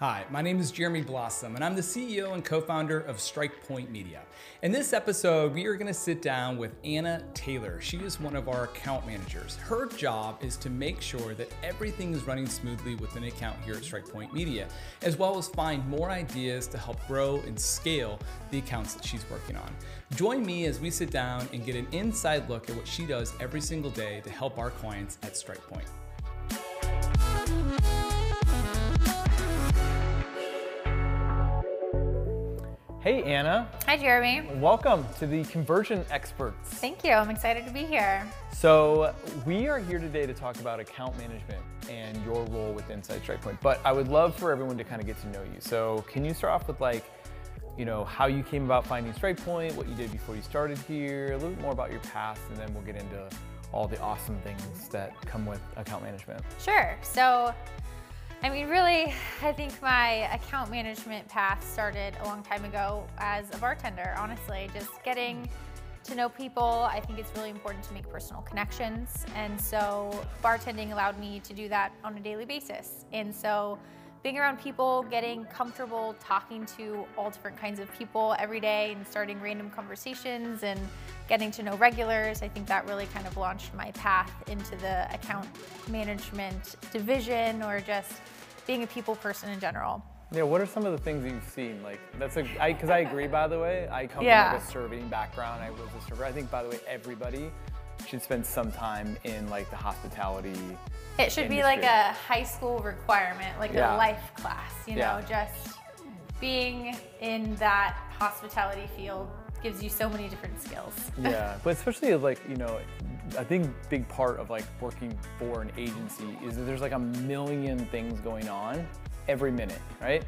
Hi, my name is Jeremy Blossom, and I'm the CEO and co founder of StrikePoint Media. In this episode, we are going to sit down with Anna Taylor. She is one of our account managers. Her job is to make sure that everything is running smoothly with an account here at StrikePoint Media, as well as find more ideas to help grow and scale the accounts that she's working on. Join me as we sit down and get an inside look at what she does every single day to help our clients at Strike Hey, Anna. Hi, Jeremy. Welcome to the Conversion Experts. Thank you. I'm excited to be here. So, we are here today to talk about account management and your role with Inside StrikePoint. But I would love for everyone to kind of get to know you. So, can you start off with like, you know, how you came about finding StrikePoint, what you did before you started here, a little bit more about your past, and then we'll get into all the awesome things that come with account management. Sure. So, I mean, really, I think my account management path started a long time ago as a bartender, honestly. Just getting to know people. I think it's really important to make personal connections. And so, bartending allowed me to do that on a daily basis. And so, being around people, getting comfortable talking to all different kinds of people every day and starting random conversations and getting to know regulars, I think that really kind of launched my path into the account management division or just being a people person in general. Yeah, what are some of the things that you've seen? Like that's a because I, I, agree. By the way, I come yeah. from like a serving background. I was a server. I think by the way, everybody should spend some time in like the hospitality. It should industry. be like a high school requirement, like yeah. a life class. You know, yeah. just being in that hospitality field gives you so many different skills. yeah, but especially like you know, I think big part of like working for an agency is that there's like a million things going on every minute, right?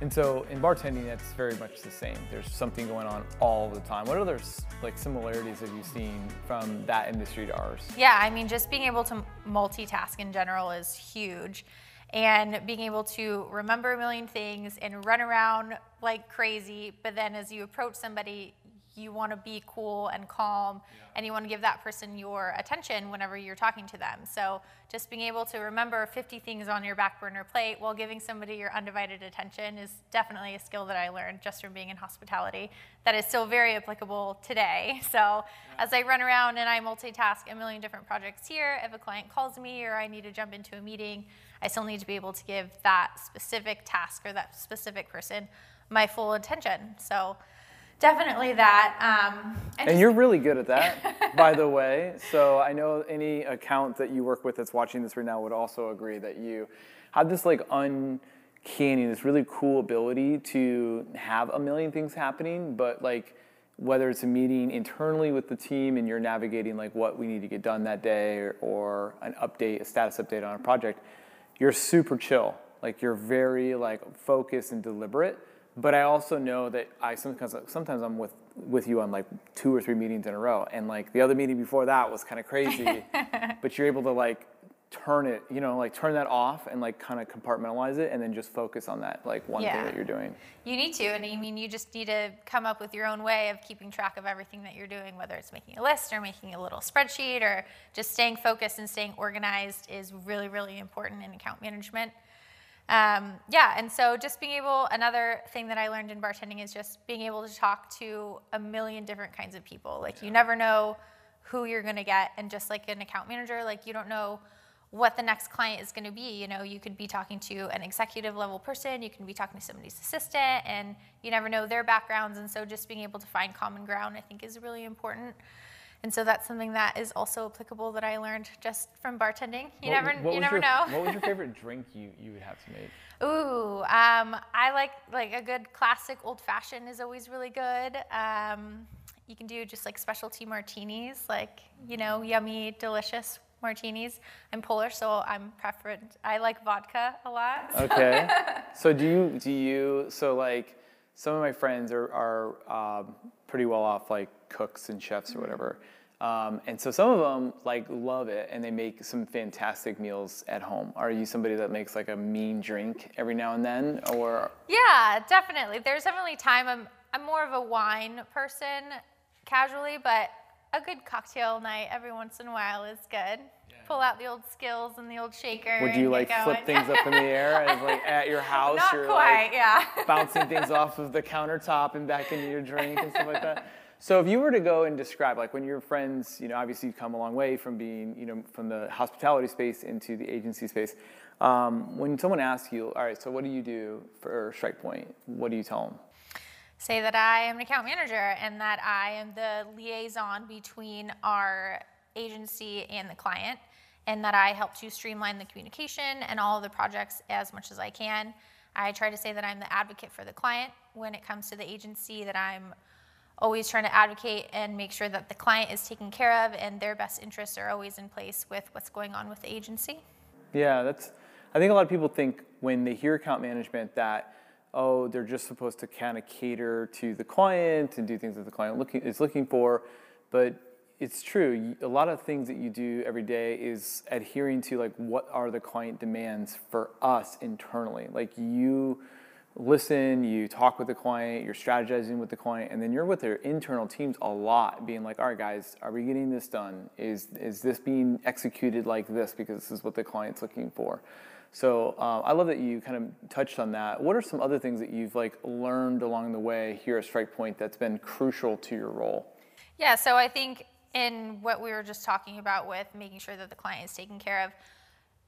And so in bartending, that's very much the same. There's something going on all the time. What other like similarities have you seen from that industry to ours? Yeah, I mean, just being able to multitask in general is huge. And being able to remember a million things and run around like crazy, but then as you approach somebody, you want to be cool and calm yeah. and you want to give that person your attention whenever you're talking to them. So just being able to remember 50 things on your back burner plate while giving somebody your undivided attention is definitely a skill that I learned just from being in hospitality that is still very applicable today. So yeah. as I run around and I multitask a million different projects here, if a client calls me or I need to jump into a meeting, I still need to be able to give that specific task or that specific person my full attention. So definitely that. Um, and, and you're really good at that, by the way. So I know any account that you work with that's watching this right now would also agree that you have this like uncanny, this really cool ability to have a million things happening, but like whether it's a meeting internally with the team and you're navigating like what we need to get done that day or, or an update, a status update on a project, you're super chill. Like you're very like focused and deliberate but I also know that I sometimes sometimes I'm with with you on like two or three meetings in a row, and like the other meeting before that was kind of crazy, but you're able to like turn it, you know, like turn that off and like kind of compartmentalize it, and then just focus on that like one yeah. thing that you're doing. You need to, and I mean, you just need to come up with your own way of keeping track of everything that you're doing, whether it's making a list or making a little spreadsheet or just staying focused and staying organized is really, really important in account management. Um, yeah, and so just being able, another thing that I learned in bartending is just being able to talk to a million different kinds of people. Like, you never know who you're gonna get, and just like an account manager, like, you don't know what the next client is going to be. You know, you could be talking to an executive level person, you can be talking to somebody's assistant, and you never know their backgrounds. And so, just being able to find common ground, I think, is really important. And so that's something that is also applicable that I learned just from bartending. You what, never, what you never your, know. what was your favorite drink you, you would have to make? Ooh, um, I like like a good classic old fashioned is always really good. Um, you can do just like specialty martinis, like you know, yummy, delicious martinis. I'm Polish, so I'm preferent. I like vodka a lot. So. Okay. so do you do you so like some of my friends are are um, pretty well off like cooks and chefs or whatever. Um, and so some of them like love it and they make some fantastic meals at home. Are you somebody that makes like a mean drink every now and then or? Yeah, definitely. There's definitely time. I'm, I'm more of a wine person casually, but a good cocktail night every once in a while is good. Yeah. pull out the old skills and the old shaker. Would you get like going. flip things up in the air as like at your house? Not you're quite, like yeah. bouncing things off of the countertop and back into your drink and stuff like that. So if you were to go and describe, like when your friends, you know, obviously you've come a long way from being, you know, from the hospitality space into the agency space. Um, when someone asks you, all right, so what do you do for Strike Point? What do you tell them? say that I am an account manager and that I am the liaison between our agency and the client, and that I help to streamline the communication and all of the projects as much as I can. I try to say that I'm the advocate for the client when it comes to the agency, that I'm always trying to advocate and make sure that the client is taken care of and their best interests are always in place with what's going on with the agency. Yeah, that's. I think a lot of people think when they hear account management that oh, they're just supposed to kind of cater to the client and do things that the client looking is looking for, but it's true. A lot of things that you do every day is adhering to like what are the client demands for us internally. Like you listen, you talk with the client, you're strategizing with the client, and then you're with their internal teams a lot, being like, all right, guys, are we getting this done? Is, is this being executed like this because this is what the client's looking for? So uh, I love that you kind of touched on that. What are some other things that you've like learned along the way here at Strike Point that's been crucial to your role? Yeah, so I think in what we were just talking about with making sure that the client is taken care of,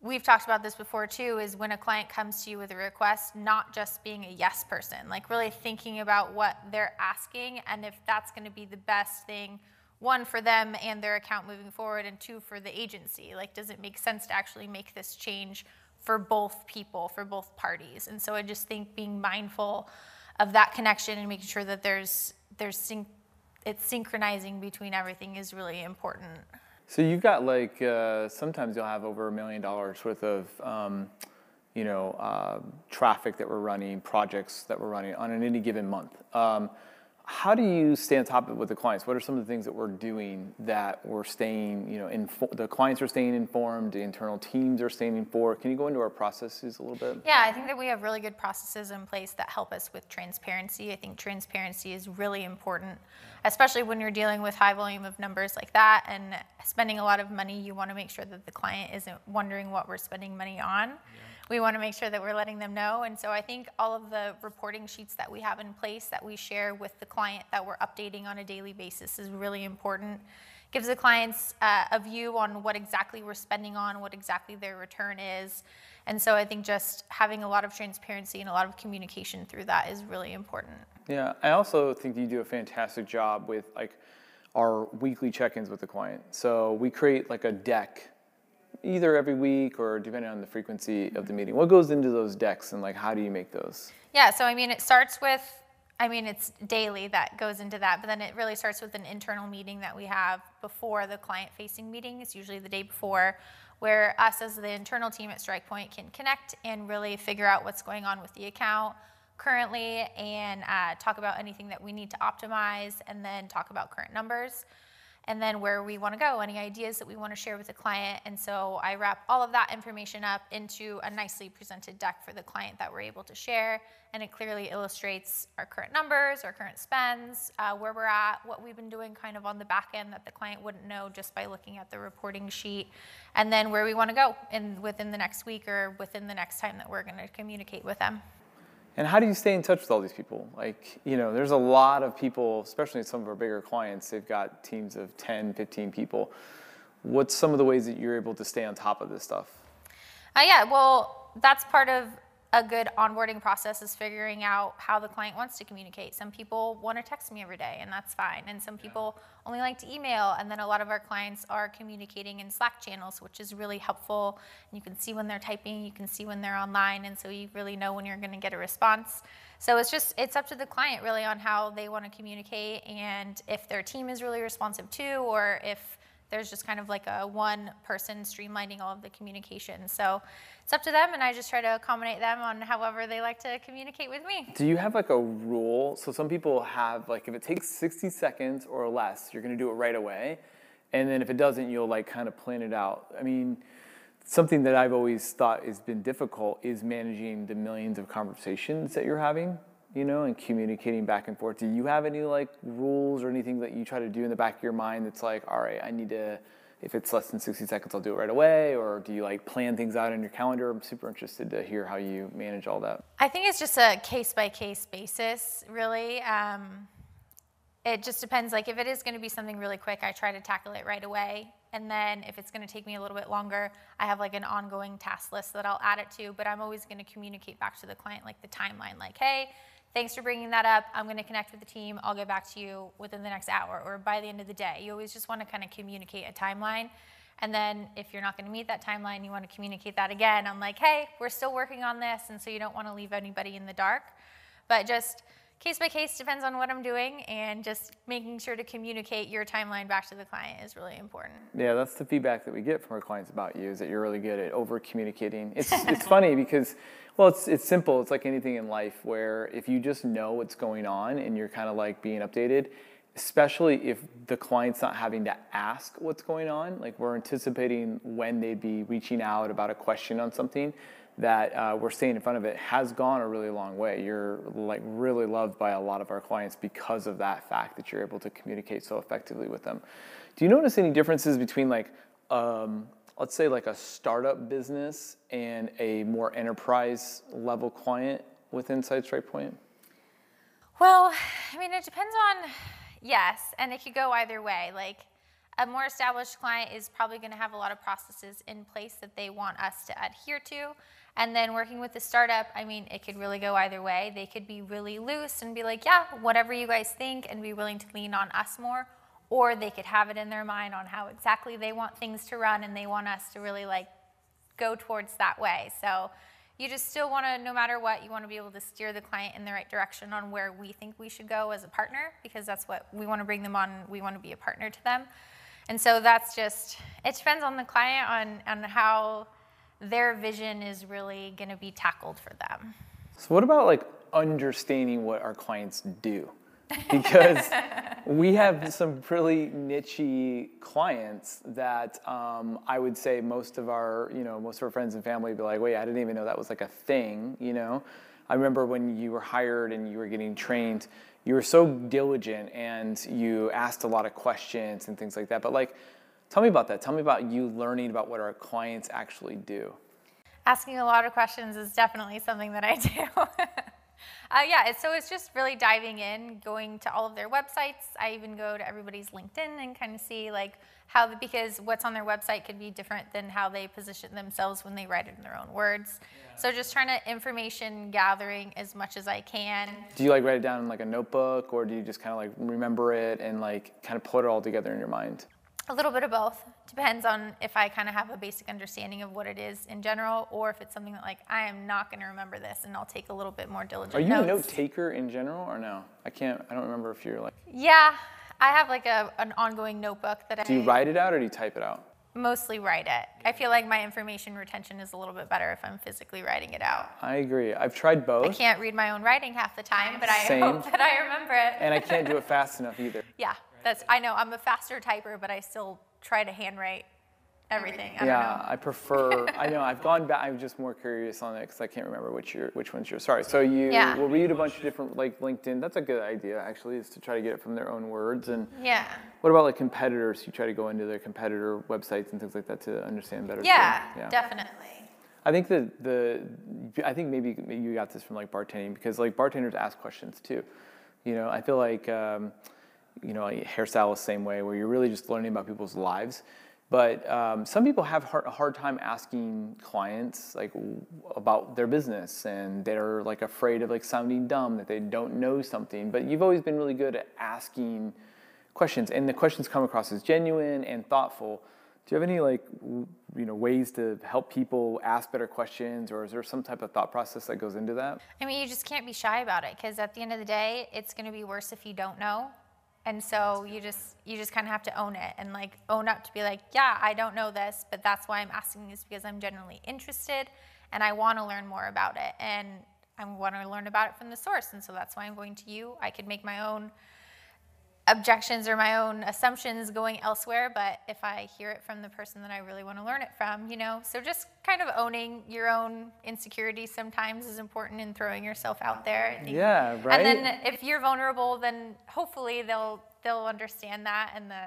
we've talked about this before too is when a client comes to you with a request not just being a yes person like really thinking about what they're asking and if that's going to be the best thing one for them and their account moving forward and two for the agency. Like does it make sense to actually make this change for both people for both parties? And so i just think being mindful of that connection and making sure that there's there's syn- it's synchronizing between everything is really important So you've got like uh, sometimes you'll have over a million dollars worth of um, you know uh, traffic that we're running, projects that we're running on in any given month. Um, how do you stay on top of it with the clients? What are some of the things that we're doing that we're staying, you know, info- the clients are staying informed, the internal teams are staying informed? Can you go into our processes a little bit? Yeah, I think that we have really good processes in place that help us with transparency. I think transparency is really important, especially when you're dealing with high volume of numbers like that and spending a lot of money. You want to make sure that the client isn't wondering what we're spending money on. We want to make sure that we're letting them know. And so I think all of the reporting sheets that we have in place that we share with the client that we're updating on a daily basis is really important gives the clients uh, a view on what exactly we're spending on, what exactly their return is. And so I think just having a lot of transparency and a lot of communication through that is really important. Yeah, I also think you do a fantastic job with like our weekly check-ins with the client. So we create like a deck either every week or depending on the frequency of the meeting. What goes into those decks and like how do you make those? Yeah, so I mean, it starts with, I mean, it's daily that goes into that, but then it really starts with an internal meeting that we have before the client facing meeting. It's usually the day before, where us as the internal team at Strike Point can connect and really figure out what's going on with the account currently and uh, talk about anything that we need to optimize and then talk about current numbers and then where we want to go, any ideas that we want to share with the client. And so I wrap all of that information up into a nicely presented deck for the client that we're able to share. And it clearly illustrates our current numbers, our current spends, uh, where we're at, what we've been doing kind of on the back end that the client wouldn't know just by looking at the reporting sheet, and then where we want to go in within the next week or within the next time that we're going to communicate with them. And how do you stay in touch with all these people? Like, you know, there's a lot of people, especially some of our bigger clients, they've got teams of 10, 15 people. What's some of the ways that you're able to stay on top of this stuff? Uh, yeah, well, that's part of a good onboarding process is figuring out how the client wants to communicate. Some people want to text me every day, and that's fine. And some people only like to email. And then a lot of our clients are communicating in Slack channels, which is really helpful. And you can see when they're typing, you can see when they're online, and so you really know when you're going to get a response. So it's just it's up to the client really on how they want to communicate, and if their team is really responsive too, or if there's just kind of like a one person streamlining all of the communication. So it's up to them, and I just try to accommodate them on however they like to communicate with me. Do you have like a rule? So some people have like if it takes 60 seconds or less, you're gonna do it right away. And then if it doesn't, you'll like kind of plan it out. I mean, something that I've always thought has been difficult is managing the millions of conversations that you're having, you know, and communicating back and forth. Do you have any like rules or anything that you try to do in the back of your mind that's like, all right, I need to if it's less than 60 seconds, I'll do it right away? Or do you like plan things out in your calendar? I'm super interested to hear how you manage all that. I think it's just a case by case basis, really. Um, it just depends. Like, if it is going to be something really quick, I try to tackle it right away. And then if it's going to take me a little bit longer, I have like an ongoing task list that I'll add it to. But I'm always going to communicate back to the client, like the timeline, like, hey, thanks for bringing that up. I'm going to connect with the team. I'll get back to you within the next hour or by the end of the day. You always just want to kind of communicate a timeline. And then if you're not going to meet that timeline, you want to communicate that again. I'm like, hey, we're still working on this. And so you don't want to leave anybody in the dark. But just case by case depends on what I'm doing, and just making sure to communicate your timeline back to the client is really important. Yeah, that's the feedback that we get from our clients about you is that you're really good at over communicating. It's it's funny because well, it's it's simple. It's like anything in life where if you just know what's going on and you're kind of like being updated, especially if the client's not having to ask what's going on, like we're anticipating when they'd be reaching out about a question on something that uh, we're staying in front of it has gone a really long way. You're like really loved by a lot of our clients because of that fact that you're able to communicate so effectively with them. Do you notice any differences between like, um, let's say like a startup business and a more enterprise level client with Inside StrikePoint? Well, I mean, it depends on, yes, and it could go either way. Like, a more established client is probably going to have a lot of processes in place that they want us to adhere to. And then working with the startup, I mean, it could really go either way. They could be really loose and be like, yeah, whatever you guys think, and be willing to lean on us more. Or they could have it in their mind on how exactly they want things to run and they want us to really like go towards that way. So you just still want to, no matter what, you want to be able to steer the client in the right direction on where we think we should go as a partner because that's what we want to bring them on. We want to be a partner to them. And so that's just, it depends on the client on, on how their vision is really going to be tackled for them. So, what about like understanding what our clients do? Because we have some really nichey clients that um, I would say most of our, you know, most of our friends and family would be like, wait, I didn't even know that was like a thing, you know? I remember when you were hired and you were getting trained, you were so diligent and you asked a lot of questions and things like that. But like, Tell me about that. Tell me about you learning about what our clients actually do. Asking a lot of questions is definitely something that I do. uh, yeah, so it's just really diving in, going to all of their websites. I even go to everybody's LinkedIn and kind of see like how, the, because what's on their website could be different than how they position themselves when they write it in their own words. Yeah. So just trying to information gathering as much as I can. Do you like write it down in like a notebook or do you just kind of like remember it and like kind of put it all together in your mind? A little bit of both. Depends on if I kind of have a basic understanding of what it is in general, or if it's something that like I am not going to remember this, and I'll take a little bit more diligent. Are you notes. a note taker in general, or no? I can't. I don't remember if you're like. Yeah, I have like a an ongoing notebook that do I. Do you write it out or do you type it out? Mostly write it. I feel like my information retention is a little bit better if I'm physically writing it out. I agree. I've tried both. I can't read my own writing half the time, but I Same. hope that I remember it. and I can't do it fast enough either. Yeah, that's. I know I'm a faster typer, but I still try to handwrite everything. I yeah, I prefer. I know I've gone back. I'm just more curious on it because I can't remember which your which one's yours. Sorry. So you yeah. will read a bunch of different like LinkedIn. That's a good idea actually, is to try to get it from their own words. And yeah. What about like competitors? You try to go into their competitor websites and things like that to understand better. Yeah, yeah. definitely. I think that the I think maybe you got this from like bartending because like bartenders ask questions too. You know, I feel like. Um, you know, hairstylist same way, where you're really just learning about people's lives. But um, some people have hard, a hard time asking clients like about their business, and they're like afraid of like sounding dumb that they don't know something. But you've always been really good at asking questions, and the questions come across as genuine and thoughtful. Do you have any like you know ways to help people ask better questions, or is there some type of thought process that goes into that? I mean, you just can't be shy about it because at the end of the day, it's going to be worse if you don't know and so you just you just kind of have to own it and like own up to be like yeah i don't know this but that's why i'm asking this because i'm genuinely interested and i want to learn more about it and i want to learn about it from the source. And so that's why i'm going to you. I could make my own objections or my own assumptions going elsewhere but if i hear it from the person that i really want to learn it from you know so just kind of owning your own insecurities sometimes is important in throwing yourself out there yeah right and then if you're vulnerable then hopefully they'll they'll understand that and the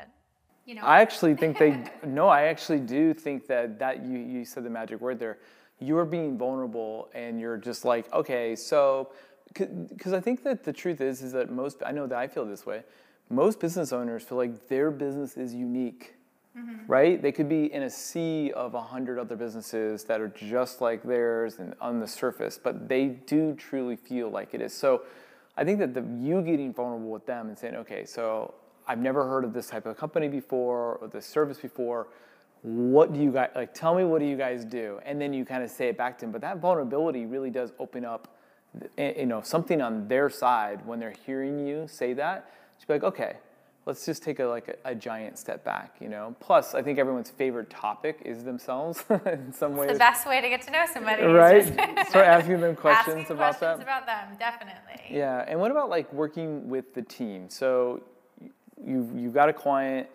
you know. I actually think they no. I actually do think that that you you said the magic word there. You're being vulnerable, and you're just like, okay, so because I think that the truth is is that most I know that I feel this way. Most business owners feel like their business is unique, mm-hmm. right? They could be in a sea of a hundred other businesses that are just like theirs and on the surface, but they do truly feel like it is. So I think that the you getting vulnerable with them and saying, okay, so I've never heard of this type of company before or this service before. What do you guys like? Tell me what do you guys do, and then you kind of say it back to them. But that vulnerability really does open up, you know, something on their side when they're hearing you say that. To be like, okay, let's just take a like a, a, giant step back, you know. Plus, I think everyone's favorite topic is themselves in some ways. It's the best way to get to know somebody, right? Start asking them questions asking about questions that. about them, definitely. Yeah, and what about like working with the team? So you've, you've got a client,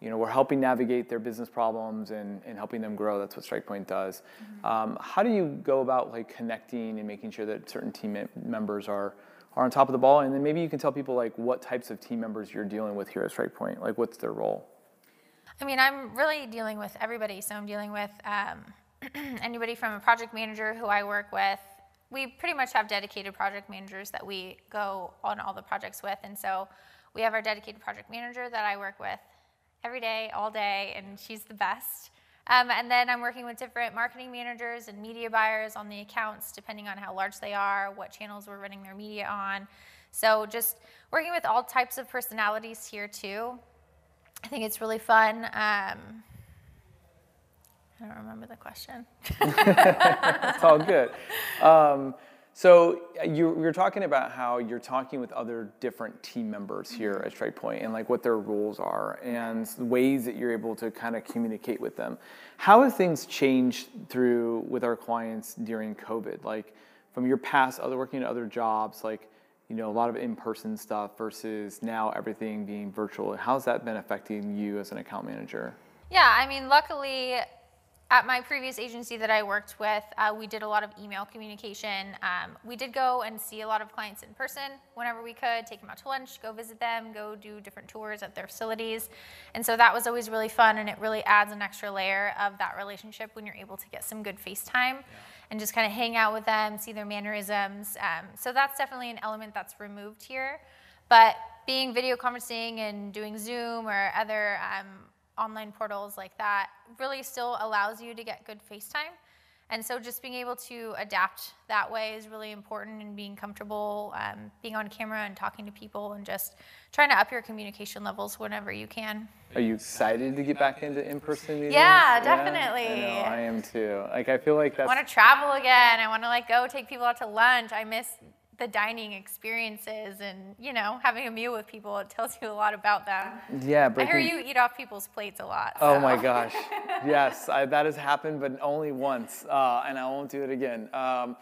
you know, we're helping navigate their business problems and, and helping them grow. That's what StrikePoint does. Mm-hmm. Um, how do you go about like connecting and making sure that certain team members are, are on top of the ball? And then maybe you can tell people like what types of team members you're dealing with here at StrikePoint. Like what's their role? I mean, I'm really dealing with everybody. So I'm dealing with um, anybody from a project manager who I work with. We pretty much have dedicated project managers that we go on all the projects with. And so we have our dedicated project manager that I work with every day, all day, and she's the best. Um, and then I'm working with different marketing managers and media buyers on the accounts, depending on how large they are, what channels we're running their media on. So just working with all types of personalities here too. I think it's really fun. Um, I don't remember the question. it's all good. Um, so uh, you, were talking about how you're talking with other different team members here at StrikePoint and like what their roles are and ways that you're able to kind of communicate with them. How have things changed through with our clients during COVID? Like from your past other working at other jobs, like you know a lot of in-person stuff versus now everything being virtual. How's that been affecting you as an account manager? Yeah, I mean, luckily at my previous agency that I worked with, uh, we did a lot of email communication. Um, we did go and see a lot of clients in person whenever we could, take them out to lunch, go visit them, go do different tours at their facilities. And so that was always really fun, and it really adds an extra layer of that relationship when you're able to get some good FaceTime yeah. and just kind of hang out with them, see their mannerisms. Um, so that's definitely an element that's removed here. But being video conferencing and doing Zoom or other um, online portals like that really still allows you to get good FaceTime. And so just being able to adapt that way is really important and being comfortable um, being on camera and talking to people and just trying to up your communication levels whenever you can. Are you excited to get back into in-person meetings? Yeah, definitely. Yeah, I, know, I am too. Like I feel like that's. I want to travel again. I want to like go take people out to lunch. I miss the dining experiences and you know having a meal with people it tells you a lot about them. Yeah breaking... i hear you eat off people's plates a lot so. oh my gosh. Yes I, that has happened but only once uh, and i won't do it again. Um,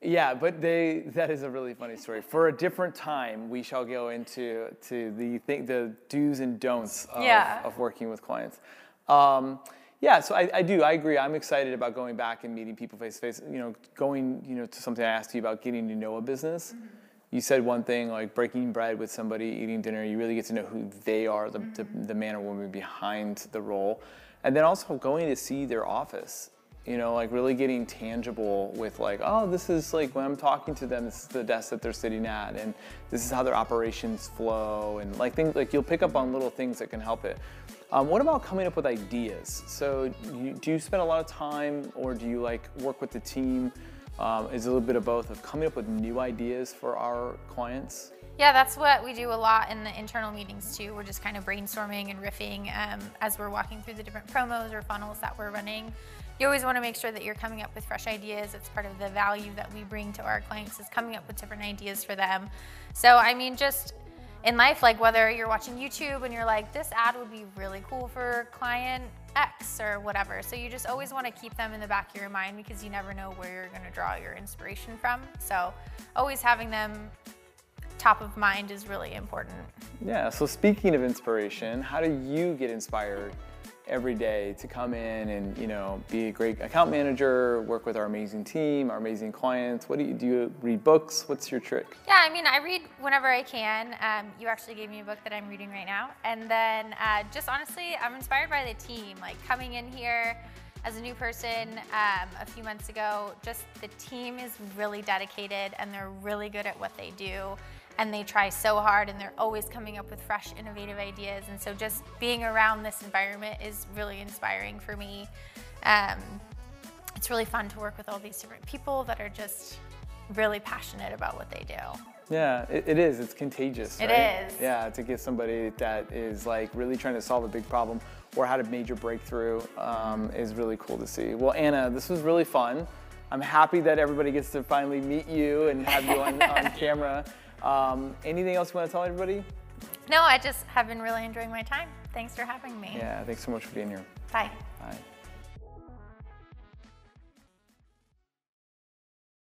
yeah but they that is a really funny story. For a different time we shall go into to the thing the do's and don'ts of, yeah. of working with clients. Um, yeah, so I, I, do. I agree. I'm excited about going back and meeting people face to face. You know, going you know to something I asked you about getting to know a business. Mm-hmm. You said one thing like breaking bread with somebody, eating dinner. You really get to know who they are, the, mm-hmm. the, the man or woman behind the role, and then also going to see their office. You know, like really getting tangible with like, oh, this is like when I'm talking to them, this is the desk that they're sitting at, and this is how their operations flow, and like things like you'll pick up on little things that can help it. Um, what about coming up with ideas? So you, do you spend a lot of time or do you like work with the team? Um, is a little bit of both of coming up with new ideas for our clients? Yeah, that's what we do a lot in the internal meetings too. We're just kind of brainstorming and riffing um, as we're walking through the different promos or funnels that we're running. You always want to make sure that you're coming up with fresh ideas. It's part of the value that we bring to our clients is coming up with different ideas for them. So I mean, just in life, like whether you're watching YouTube and you're like, this ad would be really cool for client X or whatever. So you just always want to keep them in the back of your mind because you never know where you're going to draw your inspiration from. So always having them top of mind is really important. Yeah, so speaking of inspiration, how do you get inspired every day to come in and you know be a great account manager, work with our amazing team, our amazing clients? What do you do? You read books? What's your trick? Yeah, I mean, I read whenever I can. Um, you actually gave me a book that I'm reading right now, and then uh, just honestly, I'm inspired by the team. Like coming in here as a new person um, a few months ago, just the team is really dedicated and they're really good at what they do and they try so hard and they're always coming up with fresh, innovative ideas. And so just being around this environment is really inspiring for me. Um, it's really fun to work with all these different people that are just really passionate about what they do. Yeah, it, it is. It's contagious. It right? is. Yeah, to get somebody that is like really trying to solve a big problem or had a major breakthrough um, is really cool to see. Well, Anna, this was really fun. I'm happy that everybody gets to finally meet you and have you on, on camera. Um, anything else you want to tell everybody? No, I just have been really enjoying my time. Thanks for having me. Yeah, thanks so much for being here. Bye. Bye.